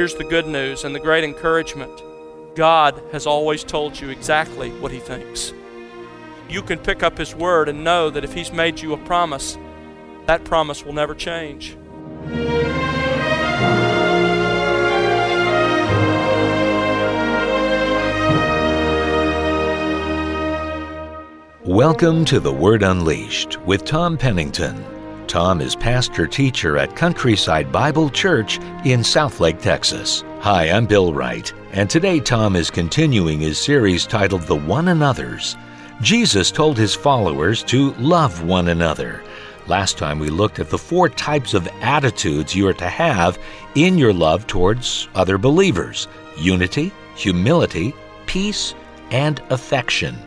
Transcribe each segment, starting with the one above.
Here's the good news and the great encouragement God has always told you exactly what He thinks. You can pick up His word and know that if He's made you a promise, that promise will never change. Welcome to The Word Unleashed with Tom Pennington. Tom is pastor teacher at Countryside Bible Church in Southlake, Texas. Hi, I'm Bill Wright, and today Tom is continuing his series titled The One Another's. Jesus told his followers to love one another. Last time we looked at the four types of attitudes you are to have in your love towards other believers unity, humility, peace, and affection.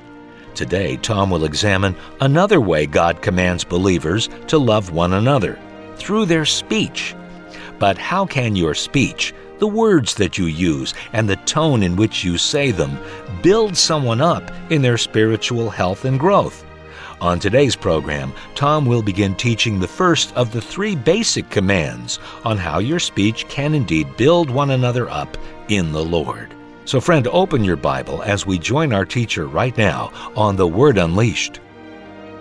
Today, Tom will examine another way God commands believers to love one another through their speech. But how can your speech, the words that you use, and the tone in which you say them build someone up in their spiritual health and growth? On today's program, Tom will begin teaching the first of the three basic commands on how your speech can indeed build one another up in the Lord. So, friend, open your Bible as we join our teacher right now on the Word Unleashed.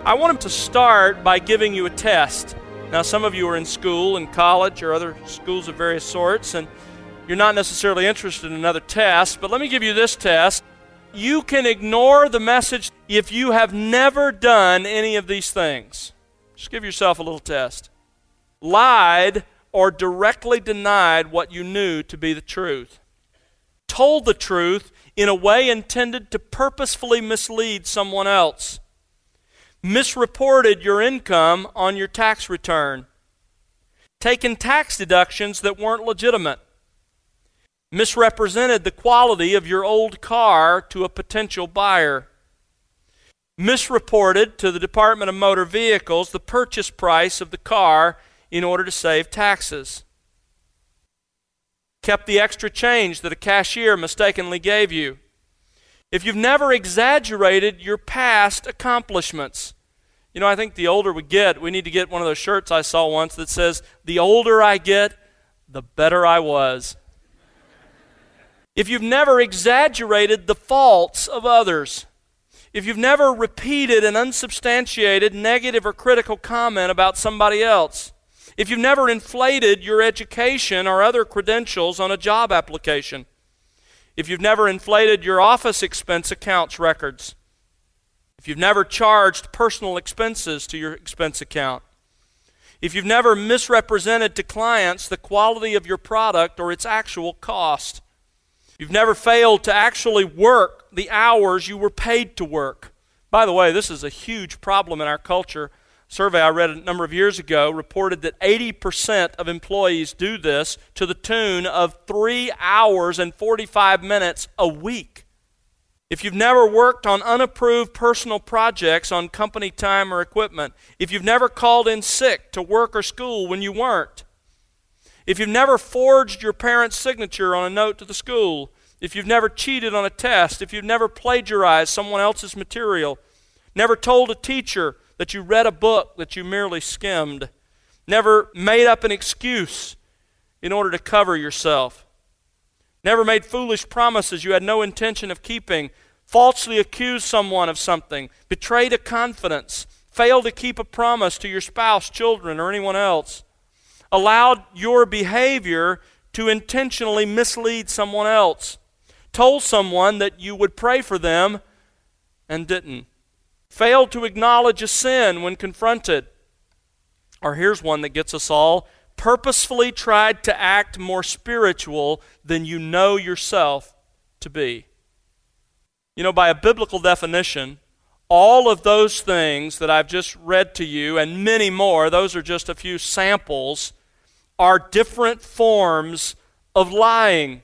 I want him to start by giving you a test. Now, some of you are in school and college or other schools of various sorts, and you're not necessarily interested in another test, but let me give you this test. You can ignore the message if you have never done any of these things. Just give yourself a little test. Lied or directly denied what you knew to be the truth told the truth in a way intended to purposefully mislead someone else, misreported your income on your tax return, taken tax deductions that weren't legitimate, misrepresented the quality of your old car to a potential buyer, misreported to the Department of Motor Vehicles the purchase price of the car in order to save taxes kept the extra change that a cashier mistakenly gave you. If you've never exaggerated your past accomplishments, you know, I think the older we get, we need to get one of those shirts I saw once that says, The older I get, the better I was. if you've never exaggerated the faults of others, if you've never repeated an unsubstantiated negative or critical comment about somebody else, if you've never inflated your education or other credentials on a job application, if you've never inflated your office expense accounts records, if you've never charged personal expenses to your expense account, if you've never misrepresented to clients the quality of your product or its actual cost, you've never failed to actually work the hours you were paid to work. By the way, this is a huge problem in our culture survey I read a number of years ago reported that 80% of employees do this to the tune of three hours and 45 minutes a week. If you've never worked on unapproved personal projects on company time or equipment, if you've never called in sick to work or school when you weren't, if you've never forged your parent's signature on a note to the school, if you've never cheated on a test, if you've never plagiarized someone else's material, never told a teacher that you read a book that you merely skimmed, never made up an excuse in order to cover yourself, never made foolish promises you had no intention of keeping, falsely accused someone of something, betrayed a confidence, failed to keep a promise to your spouse, children, or anyone else, allowed your behavior to intentionally mislead someone else, told someone that you would pray for them and didn't failed to acknowledge a sin when confronted. Or here's one that gets us all purposefully tried to act more spiritual than you know yourself to be. You know, by a biblical definition, all of those things that I've just read to you, and many more, those are just a few samples, are different forms of lying.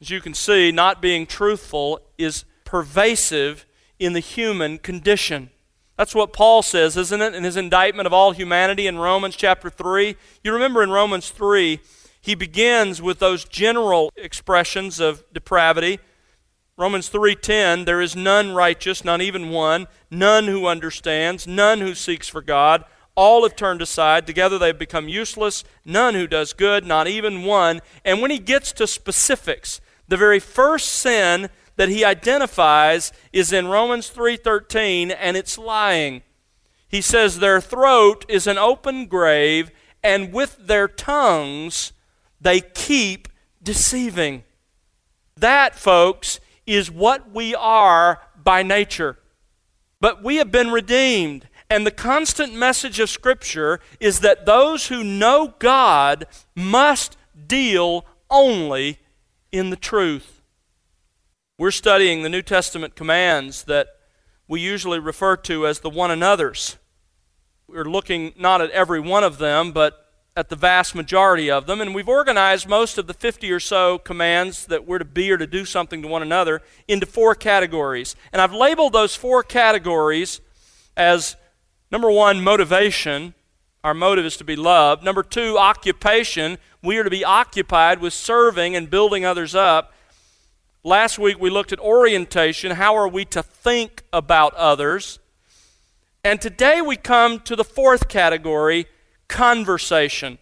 As you can see, not being truthful is pervasive in the human condition. That's what Paul says, isn't it, in his indictment of all humanity in Romans chapter 3? You remember in Romans 3, he begins with those general expressions of depravity. Romans 3:10 there is none righteous not even one none who understands none who seeks for God All have turned aside. Together they have become useless. None who does good, not even one. And when he gets to specifics, the very first sin that he identifies is in Romans 3:13 and it's lying. He says their throat is an open grave and with their tongues they keep deceiving. That folks is what we are by nature. But we have been redeemed and the constant message of Scripture is that those who know God must deal only in the truth. We're studying the New Testament commands that we usually refer to as the one another's. We're looking not at every one of them, but at the vast majority of them. And we've organized most of the 50 or so commands that we're to be or to do something to one another into four categories. And I've labeled those four categories as Number one, motivation. Our motive is to be loved. Number two, occupation. We are to be occupied with serving and building others up. Last week we looked at orientation. How are we to think about others? And today we come to the fourth category conversation.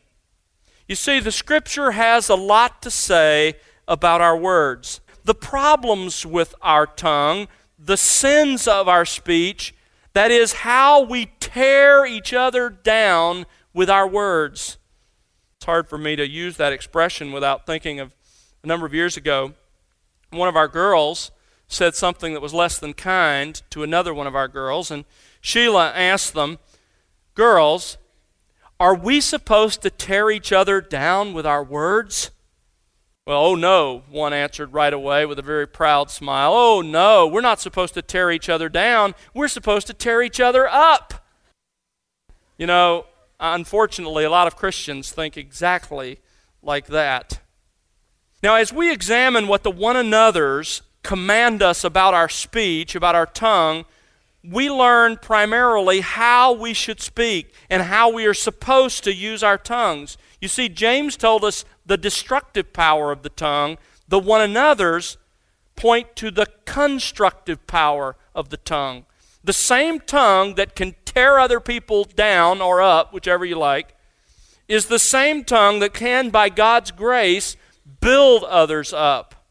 You see, the scripture has a lot to say about our words. The problems with our tongue, the sins of our speech, that is how we tear each other down with our words. It's hard for me to use that expression without thinking of a number of years ago. One of our girls said something that was less than kind to another one of our girls, and Sheila asked them, Girls, are we supposed to tear each other down with our words? Well, oh no, one answered right away with a very proud smile. Oh no, we're not supposed to tear each other down. We're supposed to tear each other up. You know, unfortunately, a lot of Christians think exactly like that. Now, as we examine what the one another's command us about our speech, about our tongue, we learn primarily how we should speak and how we are supposed to use our tongues. You see, James told us the destructive power of the tongue, the one another's point to the constructive power of the tongue. The same tongue that can tear other people down or up, whichever you like, is the same tongue that can, by God's grace, build others up.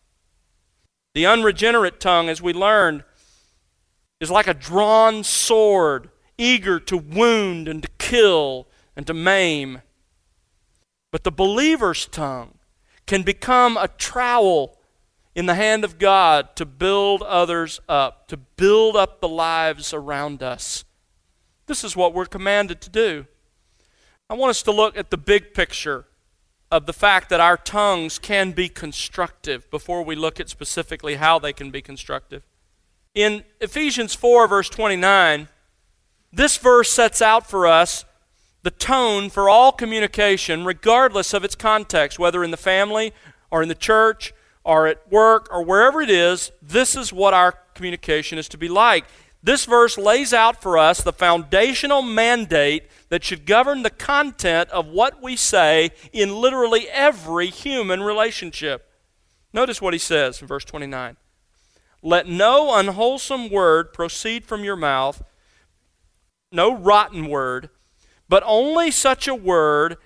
The unregenerate tongue, as we learned, is like a drawn sword, eager to wound and to kill and to maim. But the believer's tongue can become a trowel in the hand of God to build others up, to build up the lives around us. This is what we're commanded to do. I want us to look at the big picture of the fact that our tongues can be constructive before we look at specifically how they can be constructive. In Ephesians 4, verse 29, this verse sets out for us the tone for all communication, regardless of its context, whether in the family or in the church or at work or wherever it is, this is what our communication is to be like. This verse lays out for us the foundational mandate that should govern the content of what we say in literally every human relationship. Notice what he says in verse 29 Let no unwholesome word proceed from your mouth, no rotten word but only such a word,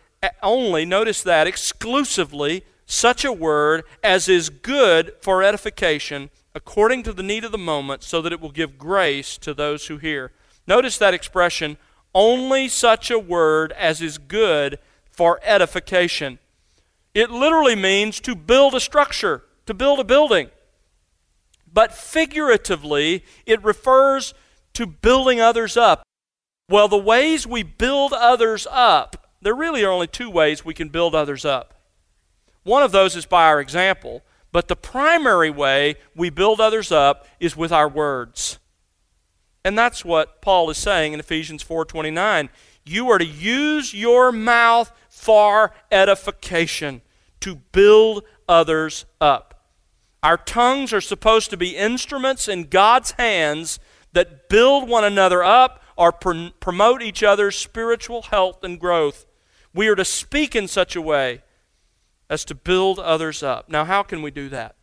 only, notice that, exclusively such a word as is good for edification according to the need of the moment, so that it will give grace to those who hear. Notice that expression, only such a word as is good for edification. It literally means to build a structure, to build a building. But figuratively, it refers to building others up. Well, the ways we build others up, there really are only two ways we can build others up. One of those is by our example, but the primary way we build others up is with our words. And that's what Paul is saying in Ephesians 4:29. You are to use your mouth for edification, to build others up. Our tongues are supposed to be instruments in God's hands that build one another up or pr- promote each other's spiritual health and growth. We are to speak in such a way as to build others up. Now, how can we do that?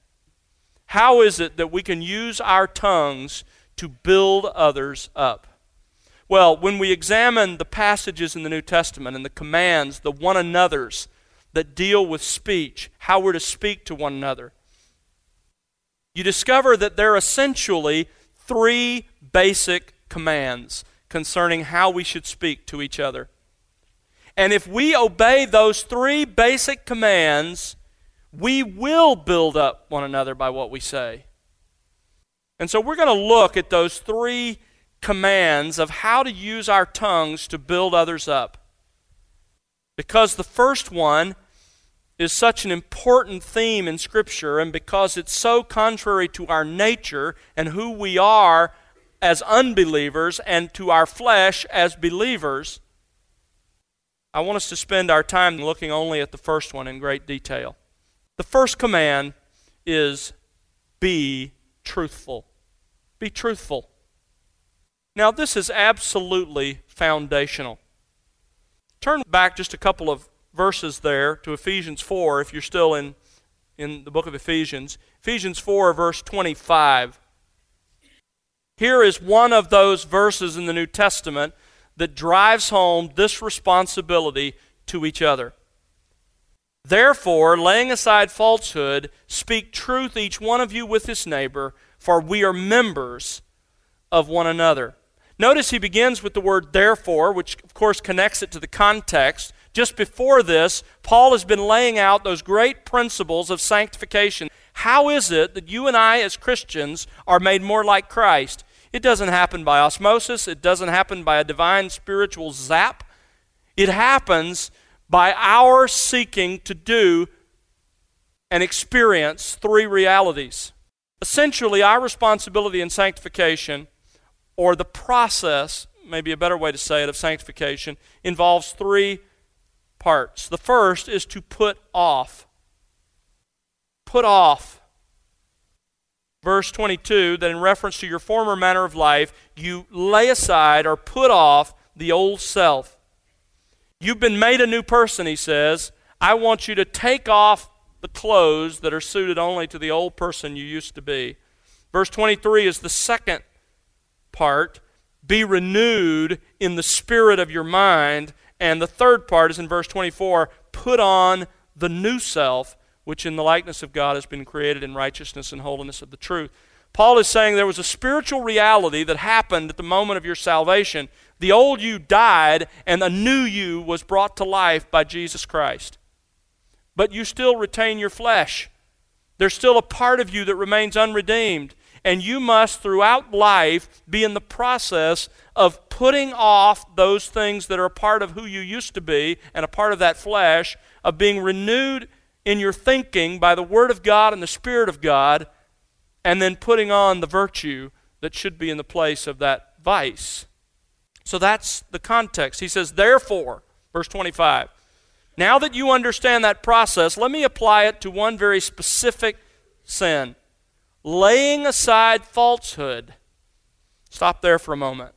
How is it that we can use our tongues to build others up? Well, when we examine the passages in the New Testament and the commands, the one another's that deal with speech, how we're to speak to one another, you discover that there are essentially three basic commands concerning how we should speak to each other. And if we obey those three basic commands, we will build up one another by what we say. And so we're going to look at those three commands of how to use our tongues to build others up. Because the first one is such an important theme in Scripture, and because it's so contrary to our nature and who we are as unbelievers and to our flesh as believers, I want us to spend our time looking only at the first one in great detail. The first command is be truthful. Be truthful. Now, this is absolutely foundational. Turn back just a couple of verses there to Ephesians 4 if you're still in, in the book of Ephesians. Ephesians 4, verse 25. Here is one of those verses in the New Testament that drives home this responsibility to each other. Therefore, laying aside falsehood, speak truth each one of you with his neighbor, for we are members of one another. Notice he begins with the word therefore, which of course connects it to the context. Just before this, Paul has been laying out those great principles of sanctification. How is it that you and I, as Christians, are made more like Christ? It doesn't happen by osmosis, it doesn't happen by a divine spiritual zap. It happens by our seeking to do and experience three realities. Essentially, our responsibility in sanctification, or the process, maybe a better way to say it, of sanctification, involves three parts. The first is to put off. Put off verse 22 that in reference to your former manner of life, you lay aside or put off the old self. You've been made a new person, he says. I want you to take off the clothes that are suited only to the old person you used to be. Verse 23 is the second part be renewed in the spirit of your mind. And the third part is in verse 24 put on the new self which in the likeness of God has been created in righteousness and holiness of the truth. Paul is saying there was a spiritual reality that happened at the moment of your salvation. The old you died, and a new you was brought to life by Jesus Christ. But you still retain your flesh. There's still a part of you that remains unredeemed. And you must, throughout life, be in the process of putting off those things that are a part of who you used to be and a part of that flesh, of being renewed in your thinking by the Word of God and the Spirit of God, and then putting on the virtue that should be in the place of that vice. So that's the context. He says, Therefore, verse 25, now that you understand that process, let me apply it to one very specific sin laying aside falsehood. Stop there for a moment.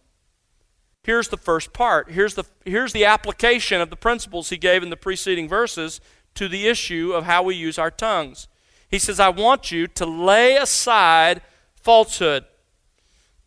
Here's the first part. Here's the, here's the application of the principles he gave in the preceding verses to the issue of how we use our tongues. He says, I want you to lay aside falsehood.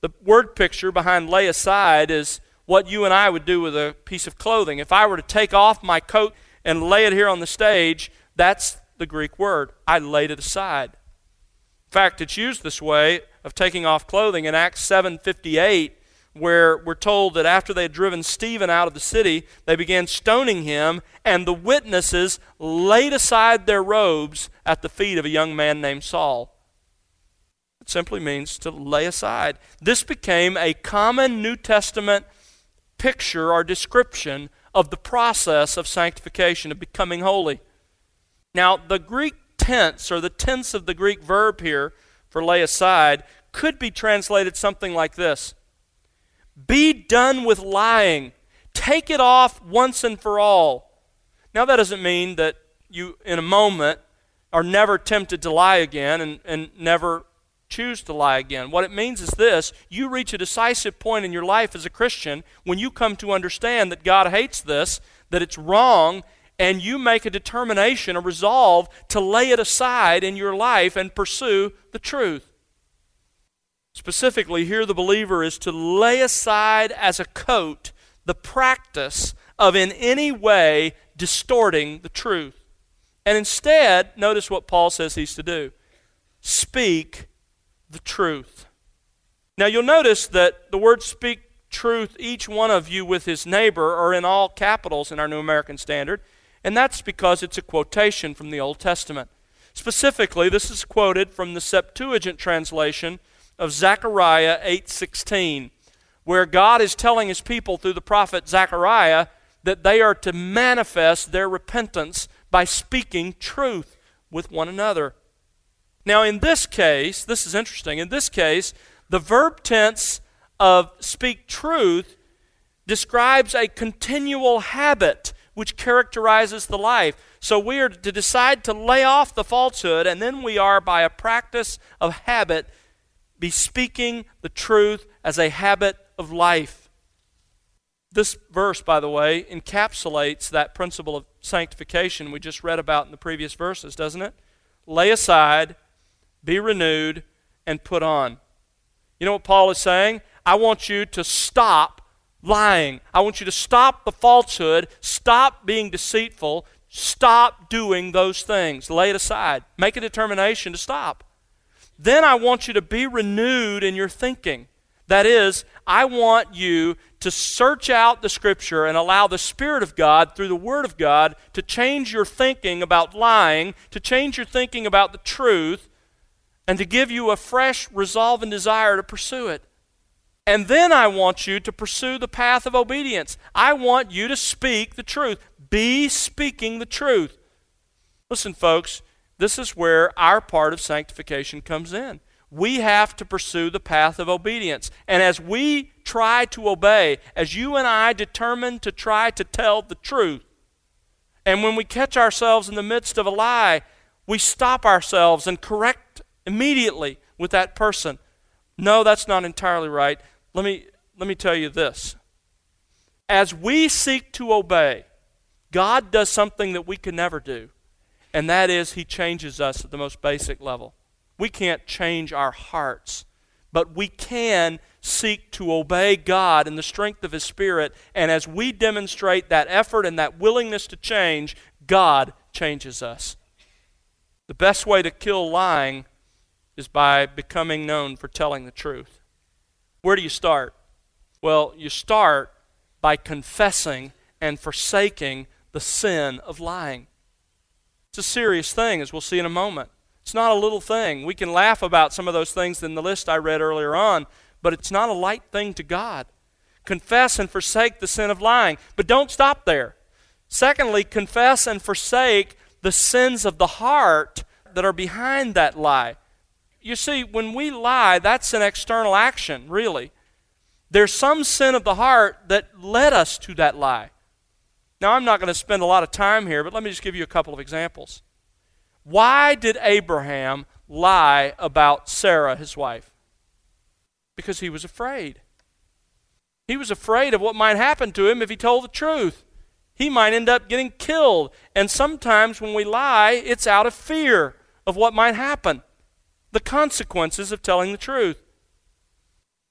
The word picture behind lay aside is what you and I would do with a piece of clothing. If I were to take off my coat and lay it here on the stage, that's the Greek word. I laid it aside. In fact, it's used this way of taking off clothing in Acts 7:58 where we're told that after they had driven Stephen out of the city, they began stoning him, and the witnesses laid aside their robes at the feet of a young man named Saul. It simply means to lay aside. This became a common New Testament picture or description of the process of sanctification, of becoming holy. Now, the Greek tense, or the tense of the Greek verb here for lay aside, could be translated something like this be done with lying. Take it off once and for all. Now, that doesn't mean that you, in a moment, are never tempted to lie again and, and never choose to lie again. What it means is this you reach a decisive point in your life as a Christian when you come to understand that God hates this, that it's wrong, and you make a determination, a resolve to lay it aside in your life and pursue the truth. Specifically, here the believer is to lay aside as a coat the practice of in any way distorting the truth. And instead, notice what Paul says he's to do speak the truth. Now, you'll notice that the word speak truth, each one of you with his neighbor, are in all capitals in our New American Standard, and that's because it's a quotation from the Old Testament. Specifically, this is quoted from the Septuagint translation of Zechariah 8:16, where God is telling his people through the prophet Zechariah that they are to manifest their repentance by speaking truth with one another. Now, in this case, this is interesting. In this case, the verb tense of speak truth describes a continual habit which characterizes the life. So we are to decide to lay off the falsehood, and then we are, by a practice of habit, be speaking the truth as a habit of life. This verse, by the way, encapsulates that principle of sanctification we just read about in the previous verses, doesn't it? Lay aside, be renewed, and put on. You know what Paul is saying? I want you to stop lying. I want you to stop the falsehood, stop being deceitful, stop doing those things. Lay it aside. Make a determination to stop. Then I want you to be renewed in your thinking. That is, I want you to search out the Scripture and allow the Spirit of God, through the Word of God, to change your thinking about lying, to change your thinking about the truth, and to give you a fresh resolve and desire to pursue it. And then I want you to pursue the path of obedience. I want you to speak the truth. Be speaking the truth. Listen, folks, this is where our part of sanctification comes in we have to pursue the path of obedience. And as we try to obey, as you and I determine to try to tell the truth, and when we catch ourselves in the midst of a lie, we stop ourselves and correct immediately with that person. No, that's not entirely right. Let me, let me tell you this. As we seek to obey, God does something that we can never do, and that is He changes us at the most basic level. We can't change our hearts, but we can seek to obey God in the strength of His Spirit. And as we demonstrate that effort and that willingness to change, God changes us. The best way to kill lying is by becoming known for telling the truth. Where do you start? Well, you start by confessing and forsaking the sin of lying. It's a serious thing, as we'll see in a moment. It's not a little thing. We can laugh about some of those things in the list I read earlier on, but it's not a light thing to God. Confess and forsake the sin of lying, but don't stop there. Secondly, confess and forsake the sins of the heart that are behind that lie. You see, when we lie, that's an external action, really. There's some sin of the heart that led us to that lie. Now, I'm not going to spend a lot of time here, but let me just give you a couple of examples. Why did Abraham lie about Sarah, his wife? Because he was afraid. He was afraid of what might happen to him if he told the truth. He might end up getting killed. And sometimes when we lie, it's out of fear of what might happen, the consequences of telling the truth.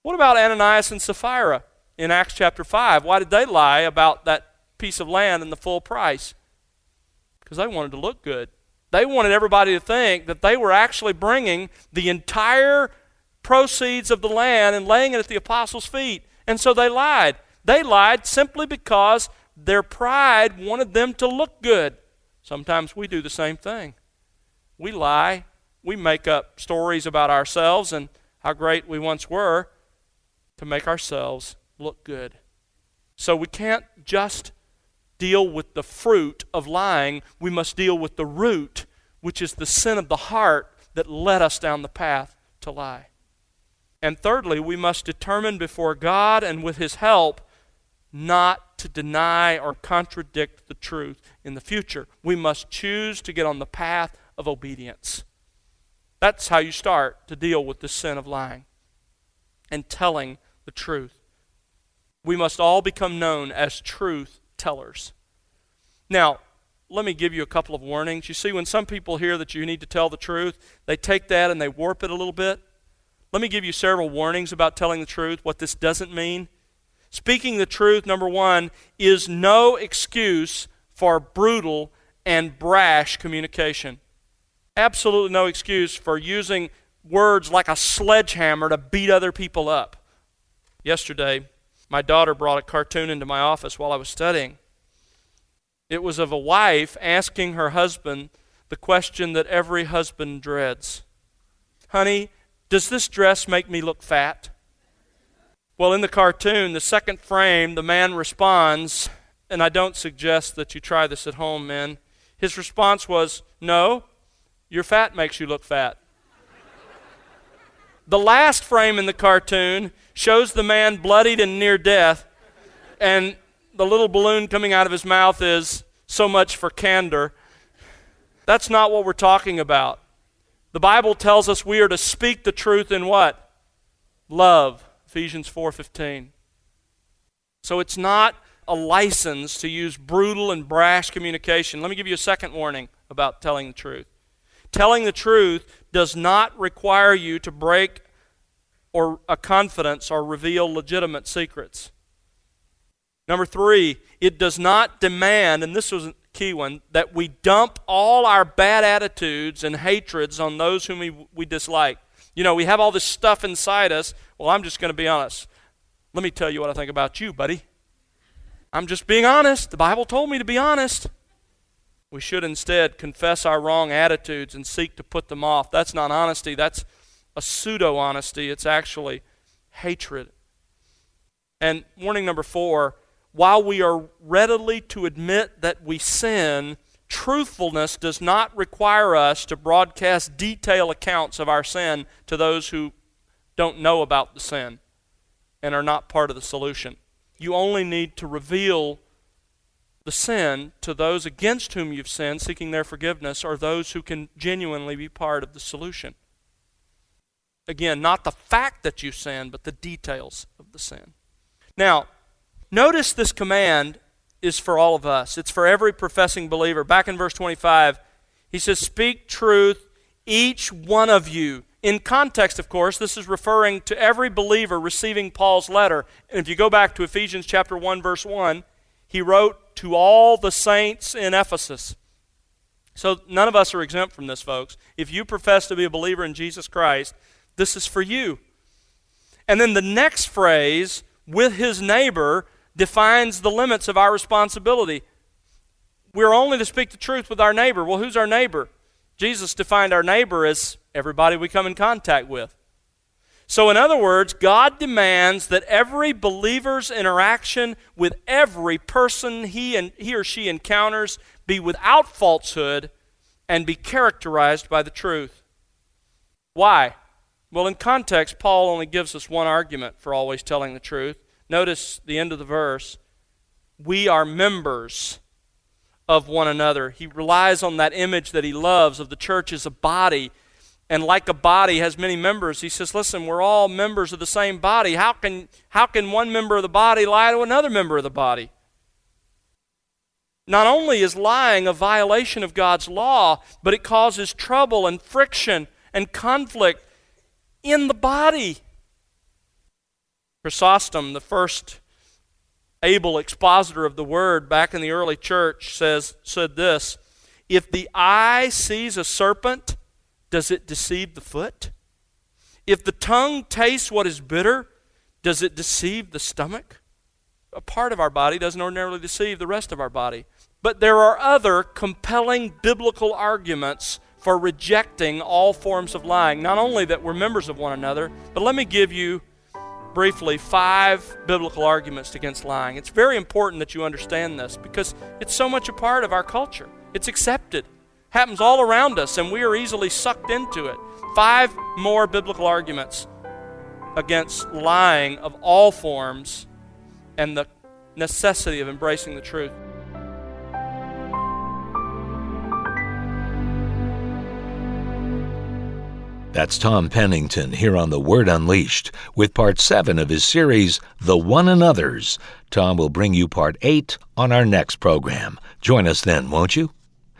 What about Ananias and Sapphira in Acts chapter 5? Why did they lie about that piece of land and the full price? Because they wanted to look good. They wanted everybody to think that they were actually bringing the entire proceeds of the land and laying it at the apostles' feet. And so they lied. They lied simply because their pride wanted them to look good. Sometimes we do the same thing. We lie. We make up stories about ourselves and how great we once were to make ourselves look good. So we can't just deal with the fruit of lying, we must deal with the root, which is the sin of the heart that led us down the path to lie. And thirdly, we must determine before God and with His help not to deny or contradict the truth in the future. We must choose to get on the path of obedience. That's how you start to deal with the sin of lying and telling the truth. We must all become known as truth tellers. Now, let me give you a couple of warnings. You see, when some people hear that you need to tell the truth, they take that and they warp it a little bit. Let me give you several warnings about telling the truth, what this doesn't mean. Speaking the truth, number one, is no excuse for brutal and brash communication. Absolutely no excuse for using words like a sledgehammer to beat other people up. Yesterday, my daughter brought a cartoon into my office while I was studying. It was of a wife asking her husband the question that every husband dreads Honey, does this dress make me look fat? Well, in the cartoon, the second frame, the man responds, and I don't suggest that you try this at home, men. His response was, No, your fat makes you look fat. the last frame in the cartoon shows the man bloodied and near death, and the little balloon coming out of his mouth is so much for candor. That's not what we're talking about. The Bible tells us we are to speak the truth in what? Love. Ephesians 4:15. So it's not a license to use brutal and brash communication. Let me give you a second warning about telling the truth. Telling the truth does not require you to break or a confidence or reveal legitimate secrets. Number 3, it does not demand and this was a key one that we dump all our bad attitudes and hatreds on those whom we, we dislike. You know, we have all this stuff inside us. Well, I'm just going to be honest. Let me tell you what I think about you, buddy. I'm just being honest. The Bible told me to be honest. We should instead confess our wrong attitudes and seek to put them off. That's not honesty, that's a pseudo honesty. It's actually hatred. And warning number four while we are readily to admit that we sin, truthfulness does not require us to broadcast detailed accounts of our sin to those who don't know about the sin and are not part of the solution. You only need to reveal the sin to those against whom you've sinned, seeking their forgiveness, or those who can genuinely be part of the solution. Again, not the fact that you sin, but the details of the sin. Now, notice this command is for all of us. It's for every professing believer. Back in verse 25, he says, Speak truth, each one of you in context, of course, this is referring to every believer receiving Paul's letter. And if you go back to Ephesians chapter 1 verse 1, he wrote to all the saints in Ephesus. So none of us are exempt from this, folks. If you profess to be a believer in Jesus Christ, this is for you. And then the next phrase, with his neighbor, defines the limits of our responsibility. We're only to speak the truth with our neighbor. Well, who's our neighbor? Jesus defined our neighbor as everybody we come in contact with. So, in other words, God demands that every believer's interaction with every person he, and, he or she encounters be without falsehood and be characterized by the truth. Why? Well, in context, Paul only gives us one argument for always telling the truth. Notice the end of the verse. We are members of one another. He relies on that image that he loves of the church as a body and like a body has many members he says listen we're all members of the same body how can how can one member of the body lie to another member of the body not only is lying a violation of God's law but it causes trouble and friction and conflict in the body Chrysostom the first able expositor of the word back in the early church says said this if the eye sees a serpent does it deceive the foot? If the tongue tastes what is bitter, does it deceive the stomach? A part of our body doesn't ordinarily deceive the rest of our body. But there are other compelling biblical arguments for rejecting all forms of lying. Not only that we're members of one another, but let me give you briefly five biblical arguments against lying. It's very important that you understand this because it's so much a part of our culture, it's accepted happens all around us, and we are easily sucked into it. Five more biblical arguments against lying of all forms and the necessity of embracing the truth. That's Tom Pennington here on The Word Unleashed with part 7 of his series, The One Another's. Tom will bring you part 8 on our next program. Join us then, won't you?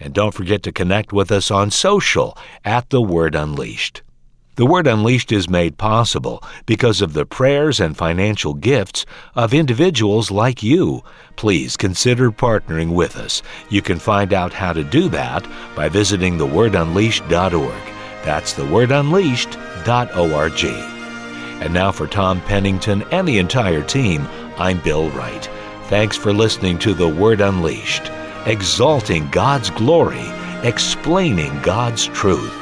And don't forget to connect with us on social at The Word Unleashed. The Word Unleashed is made possible because of the prayers and financial gifts of individuals like you. Please consider partnering with us. You can find out how to do that by visiting thewordunleashed.org. That's thewordunleashed.org. And now for Tom Pennington and the entire team, I'm Bill Wright. Thanks for listening to The Word Unleashed, exalting God's glory, explaining God's truth.